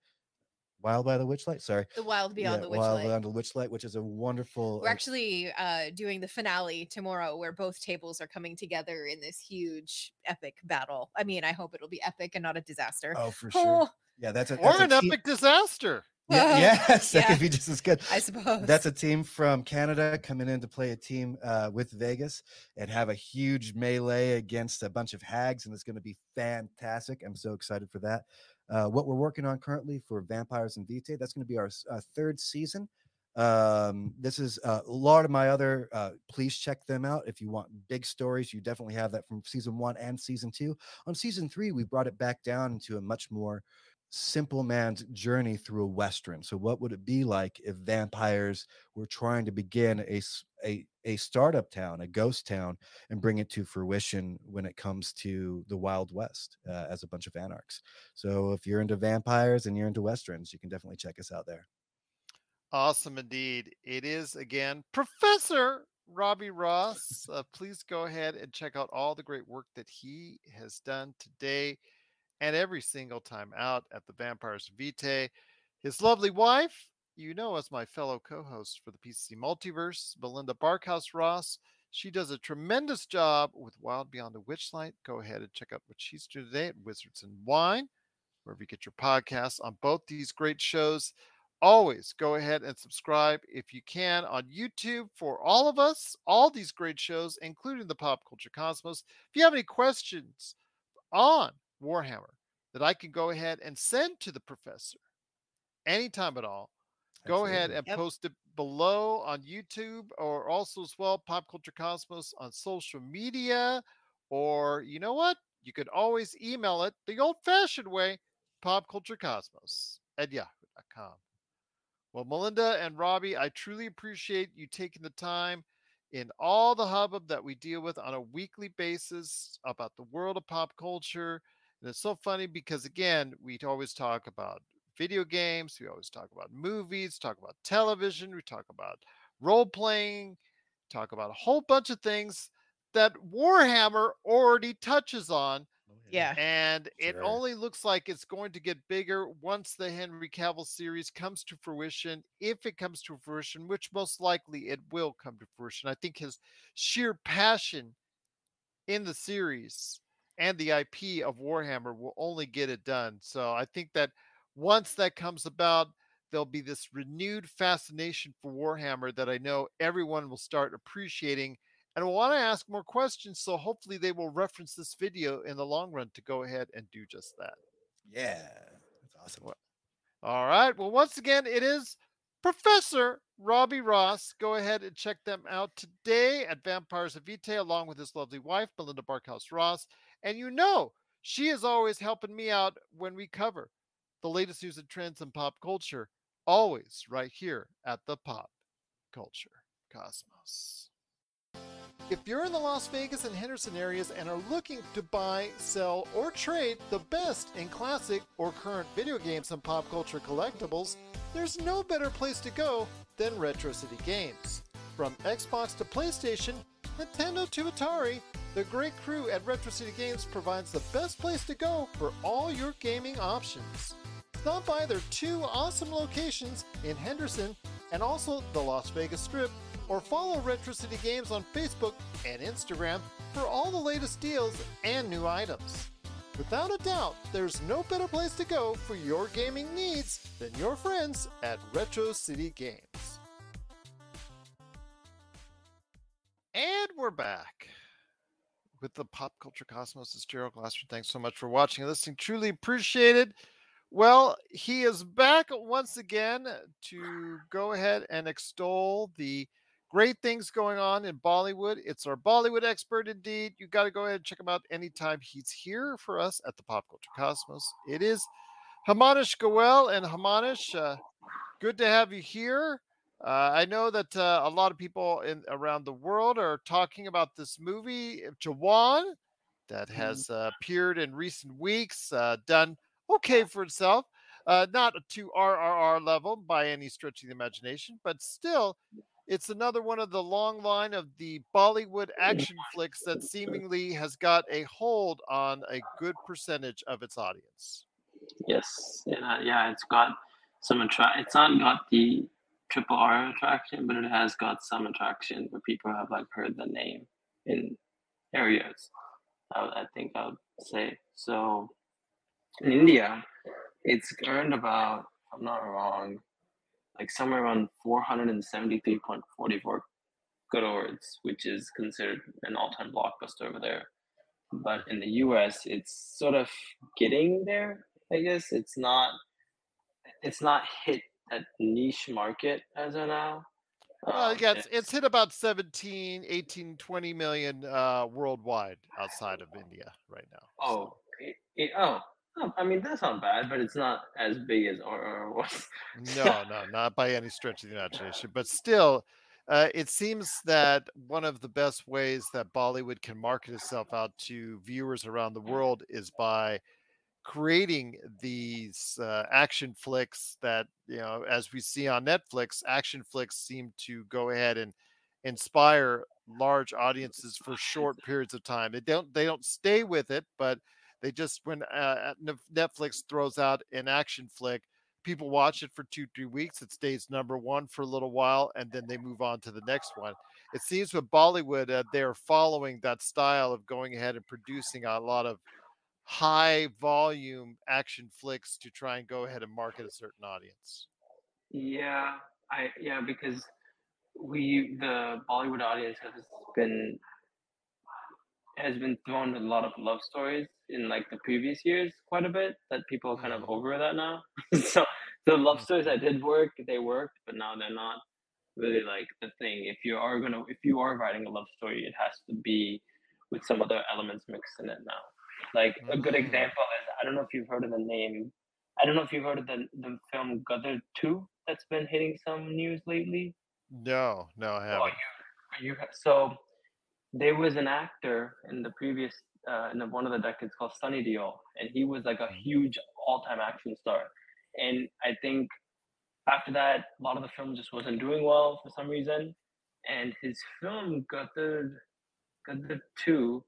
Wild by the Witchlight. Sorry, The Wild Beyond Yeah, the Wild Witchlight. Beyond the Witchlight, which is a wonderful. We're actually uh, doing the finale tomorrow where both tables are coming together in this huge epic battle. I mean, I hope it'll be epic and not a disaster. oh, for sure. Oh, Yeah, that's a Or that's a an team- epic disaster. Yeah, yes, that Yeah. could be just as good. I suppose. That's a team from Canada coming in to play a team uh, with Vegas and have a huge melee against a bunch of hags, and it's going to be fantastic. I'm so excited for that. Uh, what we're working on currently for Vampires and Vitae, that's going to be our uh, third season. Um, this is uh, a lot of my other. Uh, please check them out if you want big stories. You definitely have that from season one and season two. On season three, we brought it back down into a much more simple man's journey through a western. So, what would it be like if vampires were trying to begin a a, a startup town, a ghost town, and bring it to fruition when it comes to the Wild West uh, as a bunch of anarchs? So, if you're into vampires and you're into westerns, you can definitely check us out there. Awesome indeed. It is again Professor Robbie Ross. Uh, please go ahead and check out all the great work that he has done today and every single time out at the Vampires Vitae. His lovely wife, you know, as my fellow co host for the PCC Multiverse, Melinda Barkhouse Ross. She does a tremendous job with Wild Beyond the Witchlight. Go ahead and check out what she's doing today at Wizards and Wine, wherever you get your podcasts on both these great shows always go ahead and subscribe if you can on YouTube for all of us, all these great shows, including the Pop Culture Cosmos. If you have any questions on Warhammer that I can go ahead and send to the professor anytime at all, go ahead and Yep. post it below on YouTube or also as well Pop Culture Cosmos on social media. Or you know what? You could always email it the old fashioned way, popculturecosmos at yahoo.com. Well, Melinda and Robbie, I truly appreciate you taking the time in all the hubbub that we deal with on a weekly basis about the world of pop culture. And it's so funny because, again, we always talk about video games, we always talk about movies, talk about television, we talk about role playing, talk about a whole bunch of things that Warhammer already touches on oh, yeah. and it Sure. only looks like it's going to get bigger once the Henry Cavill series comes to fruition. If it comes to fruition, which most likely it will come to fruition, I think his sheer passion in the series and the IP of Warhammer will only get it done. So I think that once that comes about, there'll be this renewed fascination for Warhammer that I know everyone will start appreciating and will want to ask more questions. So hopefully they will reference this video in the long run to go ahead and do just that. Yeah, that's awesome. What- All right. Well, once again, it is Professor Robbie Ross. Go ahead and check them out today at Vampires of Vitae, along with his lovely wife, Melinda Barkhouse Ross. And you know, She is always helping me out when we cover the latest news and trends in pop culture, always right here at the Pop Culture Cosmos. If you're in the Las Vegas and Henderson areas and are looking to buy, sell, or trade the best in classic or current video games and pop culture collectibles, there's no better place to go than Retro City Games. From Xbox to PlayStation, Nintendo to Atari, the great crew at Retro City Games provides the best place to go for all your gaming options. Stop by their two awesome locations in Henderson and also the Las Vegas Strip, or follow Retro City Games on Facebook and Instagram for all the latest deals and new items. Without a doubt, there's no better place to go for your gaming needs than your friends at Retro City Games. And we're back with the Pop Culture Cosmos. It's Gerald Glassford. Thanks so much for watching and listening. Truly appreciate it. Well, he is back once again to go ahead and extol the great things going on in Bollywood. It's our Bollywood expert indeed. You got to go ahead and check him out anytime he's here for us at the Pop Culture Cosmos. It is Himanish Goel and Himanish, uh, good to have you here. Uh, I know that uh, a lot of people in around the world are talking about this movie Jawan that has uh, appeared in recent weeks, uh, done okay for itself. Uh, not to RRR level by any stretch of the imagination, but still, it's another one of the long line of the Bollywood action flicks that seemingly has got a hold on a good percentage of its audience. Yes, yeah, yeah, it's got some attract. It's not got the triple R attraction, but it has got some attraction where people have like heard the name in areas. I, I think I would say so. In India, it's earned about, if I'm not wrong, like somewhere around 473.44 crores, which is considered an all-time blockbuster over there. But in the US, it's sort of getting there. I guess it's not. It's not hit that niche market as of now. Well, Um, yeah, it's, it's hit about 17, 18, 20 million uh, worldwide outside of India right now. Oh, it, it, oh, oh, I mean that's not bad, but it's not as big as RR was. No, no, not by any stretch of the imagination. But still, uh, it seems that one of the best ways that Bollywood can market itself out to viewers around the world is by creating these uh, action flicks that you know as we see on netflix action flicks seem to go ahead and inspire large audiences for short periods of time they don't they don't stay with it but they just when uh, netflix throws out an action flick people watch it for two three weeks it stays number one for a little while and then they move on to the next one it seems with bollywood uh, they're following that style of going ahead and producing a lot of high volume action flicks to try and go ahead and market a certain audience. Yeah, I yeah because we the Bollywood audience has been has been thrown a lot of love stories in like the previous years quite a bit that people are kind of Mhm. over that now. so the love stories that did work, they worked, but now they're not really like the thing. If you are gonna if you are writing a love story, it has to be with some other elements mixed in it now. Like a good Mm. example is I don't know if you've heard of the name. I don't know if you've heard of the the film Gadar Two that's been hitting some news lately. No, no, I Oh, haven't. you, you so there was an actor in the previous uh, in the, one of the decades called Sunny Deol, and he was like a huge all-time action star. And I think after that, a lot of the film just wasn't doing well for some reason. And his film Gadar Gadar Two,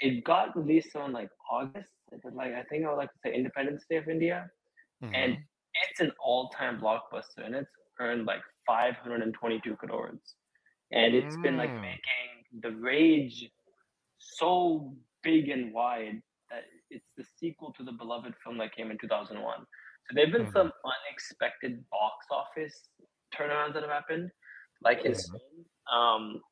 it got released on like August, like I think I would like to say Independence Day of India, and Mhm. it's an all-time blockbuster, and it's earned like 522 crores, and it's been like Mm. making the rage so big and wide that it's the sequel to the beloved film that came in 2001. So there've been Mhm. some unexpected box office turnarounds that have happened, like his film. Um,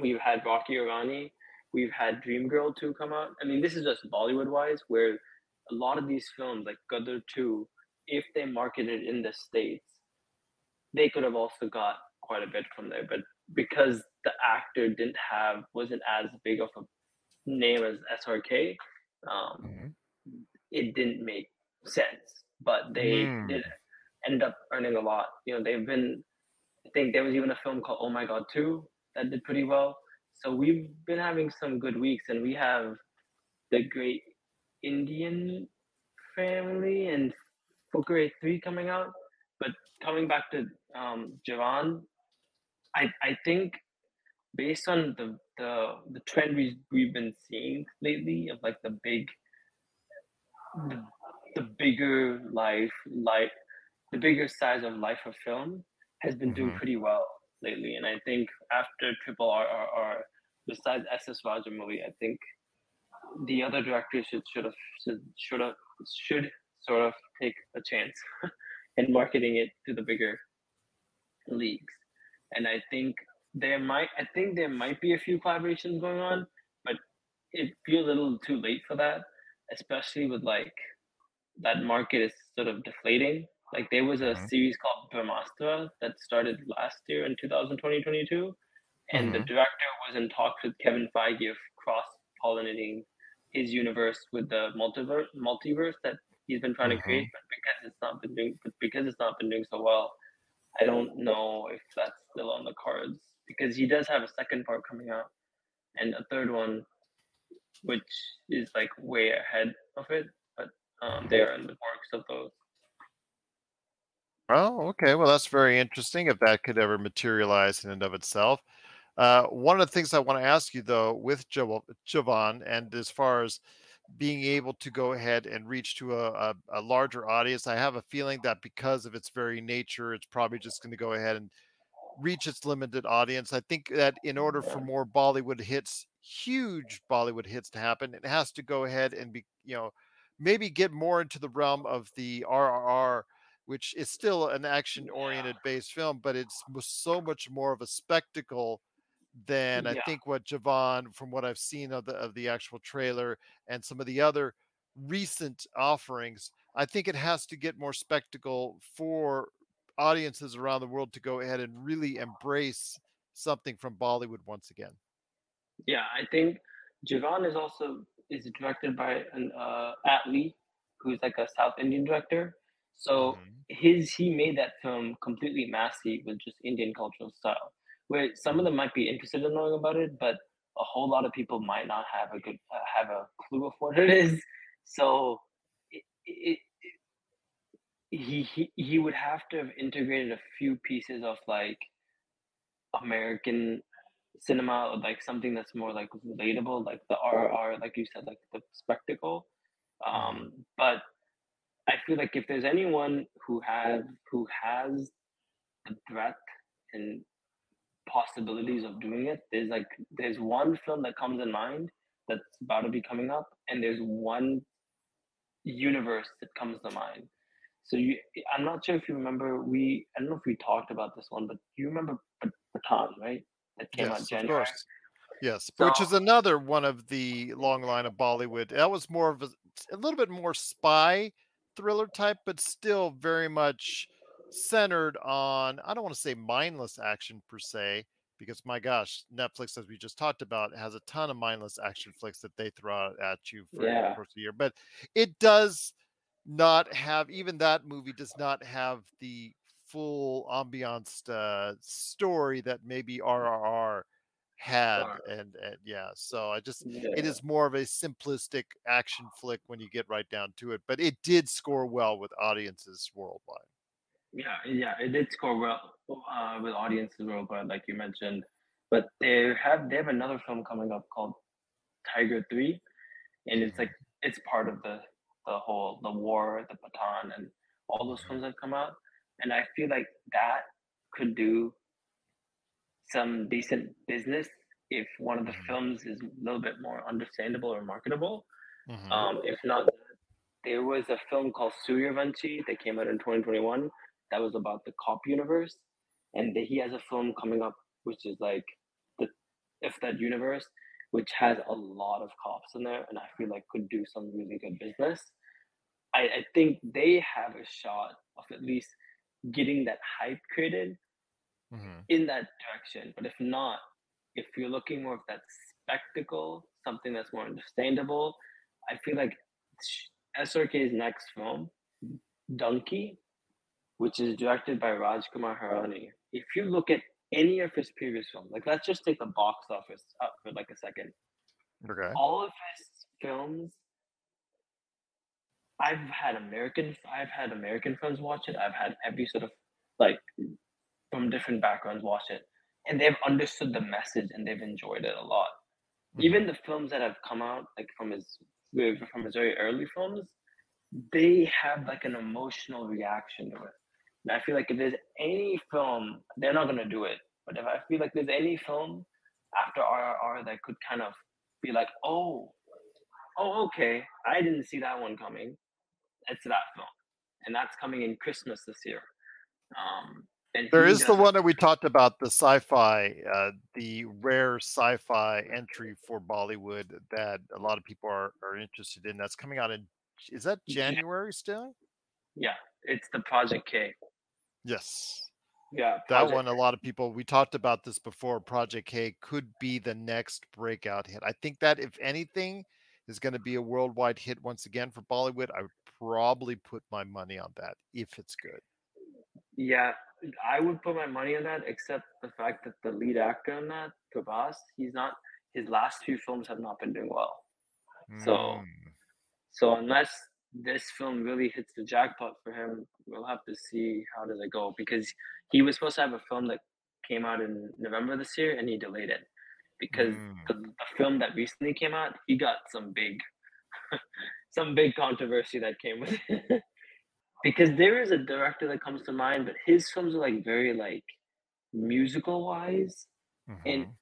we've had Rocky Aur Rani, we've had Dream Girl 2 come out. I mean, this is just Bollywood wise, where a lot of these films, like Gadar 2, if they marketed in the States, they could have also got quite a bit from there. But because the actor didn't have, wasn't as big of a name as SRK, um, Mhm. it didn't make sense. But they Mm. did end up earning a lot. You know, they've been. I think there was even a film called Oh My God Two that did pretty well. So we've been having some good weeks, and we have the Great Indian Family and Fukrey Three coming out. But coming back to um, Jawan, I I think based on the the the trend we we've been seeing lately of like the big the, the bigger life like the bigger size of life of film has been doing Mhm. pretty well lately and i think after triple rrr besides ss rajamouli i think the other directors should should have should should have should sort of take a chance in marketing it to the bigger leagues and i think there might i think there might be a few collaborations going on but it feels a little too late for that especially with like that market is sort of deflating like there was a Mhm. series called Brahmastra that started last year in 2020-22 and the Mhm. director was in talks with kevin feige of cross pollinating his universe with the multiverse multiverse that he's been trying to create but because it's not been doing but because it's not been doing so well I don't know if that's still on the cards because he does have a second part coming out and a third one, which is like way ahead of it, but um, they are in the works of those. Oh, okay. Well, that's very interesting if that could ever materialize in and of itself. Uh, one of the things I want to ask you, though, with Jawan, and as far as being able to go ahead and reach to a, a, a larger audience, I have a feeling that because of its very nature, it's probably just going to go ahead and reach its limited audience. I think that in oh, order for more Bollywood hits, huge Bollywood hits to happen, it has to go ahead and be, you know, maybe get more into the realm of the RRR which is still an action oriented based film, but it's so much more of a spectacle than I think what Jawan, from what I've seen of the of the actual trailer and some of the other recent offerings, I think it has to get more spectacle for audiences around the world to go ahead and really embrace something from Bollywood once again. Yeah, I think Jawan is also is directed by an uh, Atlee, who's like a South Indian director. So Mhm. his he made that film completely massy with just Indian cultural style, where some of them might be interested in knowing about it, but a whole lot of people might not have a good uh, have a clue of what it is. So it, it, he, he he would have to have integrated a few pieces of like American cinema, or like something that's more like relatable, like the RR, like you said, like the spectacle. Um, but I feel like if there's anyone who has who has the breadth and possibilities of doing it, there's like there's one film that comes in mind that's about to be coming up, and there's one universe that comes to mind. So you, I'm not sure if you remember. We I don't know if we talked about this one, but you remember Pathan, right? That came out Yes, of January. course. Yes, which is another one of the long line of Bollywood. That was more of a, a little bit more spy thriller type, but still very much centered on, I don't want to say mindless action per se, because my gosh, Netflix, as we just talked about, has a ton of mindless action flicks that they throw out at you for the Yeah. course of the year. But it does not have, even that movie does not have the full ambiance uh, story that maybe RRR had Right. and, and yeah so i just Yeah. it is more of a simplistic action flick when you get right down to it but it did score well with audiences worldwide Yeah, yeah, it did score well uh, with audiences worldwide, like you mentioned. But they have they have another film coming up called Tiger Three, and it's like it's part of the the whole the war, the baton, and all those films that come out. And I feel like that could do some decent business if one of the Mhm. films is a little bit more understandable or marketable. Mhm. Um, if not, there was a film called Suryavanshi that came out in 2021 that was about the cop universe, and he has a film coming up which is like the if that universe, which has a lot of cops in there, and I feel like could do some really good business. I, I think they have a shot of at least getting that hype created Mhm. in that direction. But if not, if you're looking more of that spectacle, something that's more understandable, I feel like SRK's next film, Dunki, which is directed by Rajkumar Hirani. If you look at any of his previous films, like let's just take the box office up for like a second. Okay. All of his films, I've had American, I've had American friends watch it. I've had every sort of like from different backgrounds watch it, and they've understood the message and they've enjoyed it a lot. Mhm. Even the films that have come out like from his from his very early films, they have like an emotional reaction to it. And I feel like if there's any film, they're not gonna do it. But if I feel like there's any film after RRR that could kind of be like, oh, oh, okay, I didn't see that one coming. It's that film, and that's coming in Christmas this year. Um, and There he the one that we talked about, the sci-fi, uh, the rare sci-fi entry for Bollywood that a lot of people are, are interested in. That's coming out in is that Yeah. January still? Yeah, it's the Project K. Yes. Yeah, That one, a lot of people, we talked about this before. Project K could be the next breakout hit. I think that if anything is going to be a worldwide hit once again for Bollywood, I would probably put my money on that if it's good. Yeah, I would put my money on that, except the fact that the lead actor in that, Prabhas, he's not. His last two films have not been doing well. So- Mm. So unless this film really hits the jackpot for him, we'll have to see how does it go. Because he was supposed to have a film that came out in November this year, and he delayed it because Mm. the, the film that recently came out, he got some big, some big controversy that came with it. because there is a director that comes to mind, but his films are like very like musical wise, and Mhm.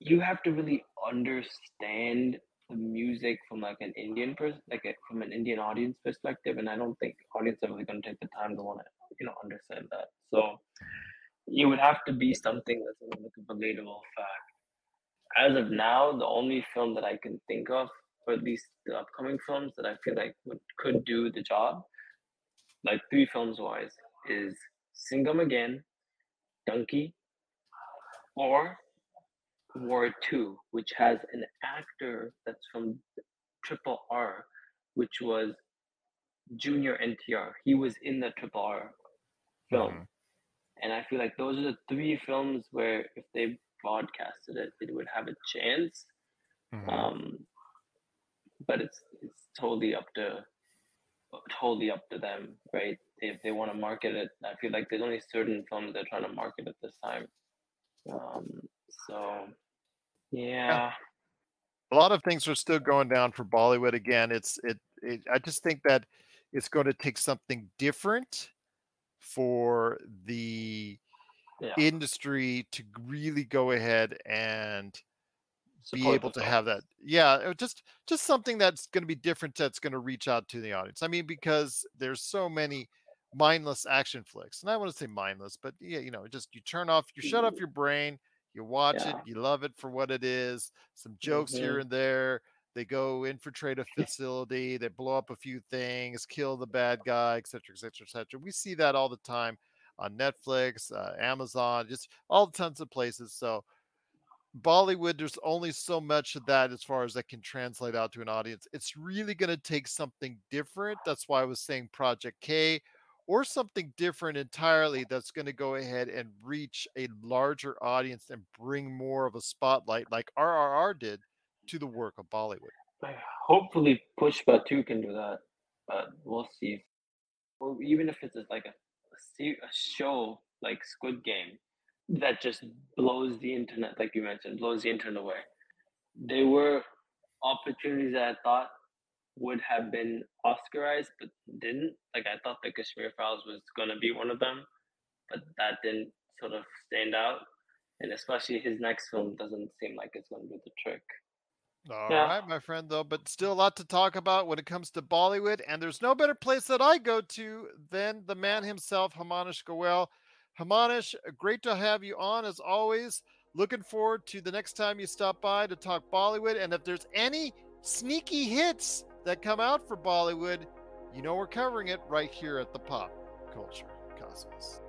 you have to really understand the music from like an Indian person, like a, from an Indian audience perspective, and I don't think audience are really going to take the time to want to, you know, understand that. So it would have to be something that's like a relatable fact. As of now, the only film that I can think of, or at least the upcoming films that I feel like would could do the job, like three films wise, is Singham Again, Dunki, or War Two, which has an actor that's from Triple R, which was Junior NTR. He was in the Triple R film, Mhm. and I feel like those are the three films where if they broadcasted it, it would have a chance. Mhm. Um, but it's it's totally up to totally up to them, right? If they want to market it, I feel like there's only certain films they're trying to market at this time. Um, so yeah, a lot of things are still going down for Bollywood again. It's it, it I just think that it's going to take something different for the yeah. industry to really go ahead and be able to have that yeah just just something that's going to be different that's going to reach out to the audience. I mean because there's so many mindless action flicks and i want to say mindless but yeah you know just you turn off you shut off your brain you watch it you love it for what it is some jokes here Mhm. and there they go infiltrate a facility they blow up a few things kill the bad guy etc etc etc we see that all the time on netflix uh, amazon just all tons of places so Bollywood, there's only so much of that as far as that can translate out to an audience. It's really going to take something different. That's why I was saying Project K or something different entirely that's going to go ahead and reach a larger audience and bring more of a spotlight like RRR did to the work of Bollywood. Hopefully, Pushpa 2 can do that, but we'll see. Or even if it's like a, a, a show like Squid Game that just blows the internet, like you mentioned, blows the internet away. There were opportunities that I thought would have been Oscarized, but didn't. Like I thought the Kashmir Files was gonna be one of them, but that didn't sort of stand out. And especially his next film doesn't seem like it's gonna do the trick. All Yeah. right, my friend, though, but still a lot to talk about when it comes to Bollywood. And there's no better place that I go to than the man himself, Himanish Goel. Himanish, uh, great to have you on as always. Looking forward to the next time you stop by to talk Bollywood. And if there's any sneaky hits that come out for Bollywood, you know we're covering it right here at the Pop Culture Cosmos.